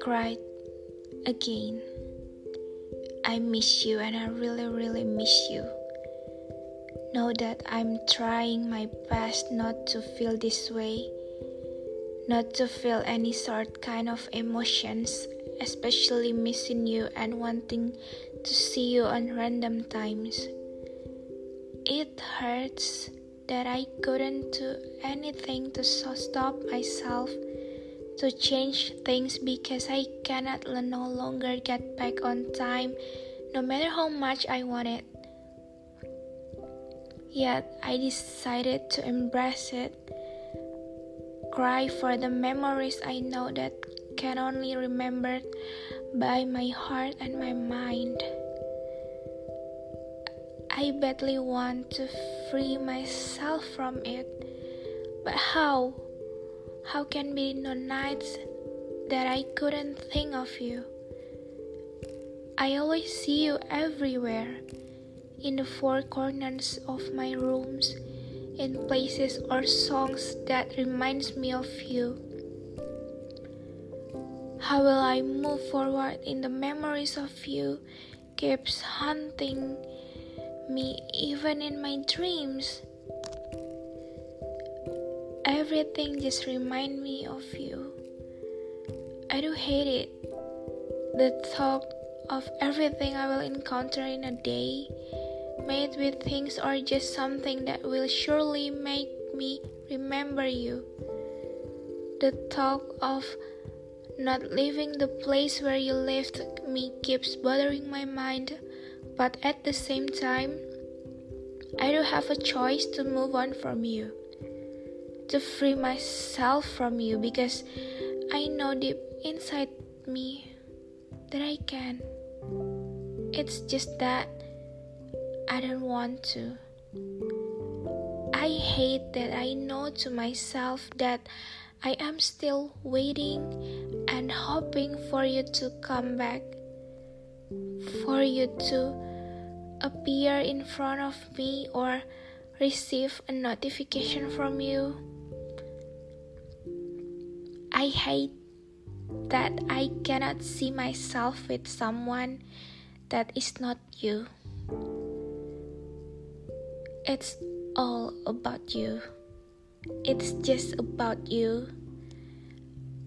Cried again. I miss you and I really, really miss you. Know that I'm trying my best not to feel this way, not to feel any sort kind of emotions, especially missing you and wanting to see you on random times. It hurts that I couldn't do anything to so stop myself to change things because I cannot no longer get back on time no matter how much I want it. Yet I decided to embrace it. Cry for the memories I know that can only remembered by my heart and my mind. I badly want to free myself from it, but how? How can be no nights that I couldn't think of you? I always see you everywhere, in the four corners of my rooms, in places or songs that reminds me of you. How will I move forward in the memories of you keeps haunting me even in my dreams? Everything just remind me of you. I do hate it. The thought of everything I will encounter in a day, made with things or just something that will surely make me remember you. The thought of not leaving the place where you left me keeps bothering my mind, but at the same time, I do have a choice to move on from you to free myself from you because I know deep inside me that I can. It's just that I don't want to. I hate that I know to myself that I am still waiting and hoping for you to come back, for you to appear in front of me or receive a notification from you. I hate that I cannot see myself with someone that is not you. It's all about you. It's just about you.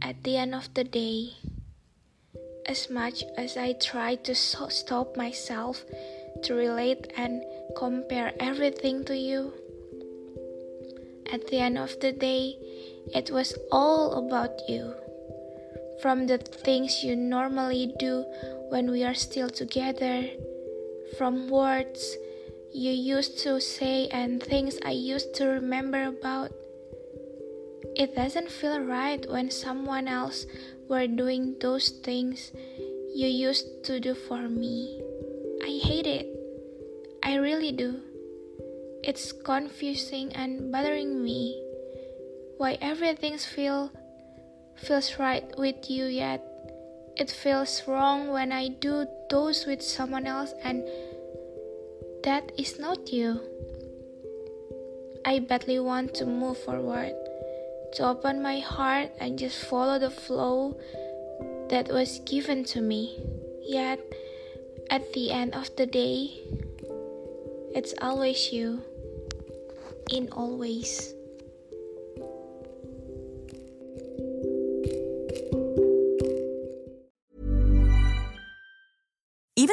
At the end of the day, as much as I try to so stop myself to relate and compare everything to you, at the end of the day, it was all about you. From the things you normally do when we are still together, from words you used to say and things I used to remember about. It doesn't feel right when someone else were doing those things you used to do for me. I hate it. I really do. It's confusing and bothering me why everything feel feels right with you yet it feels wrong when I do those with someone else and that is not you. I badly want to move forward, to open my heart and just follow the flow that was given to me. Yet, at the end of the day, it's always you, in always.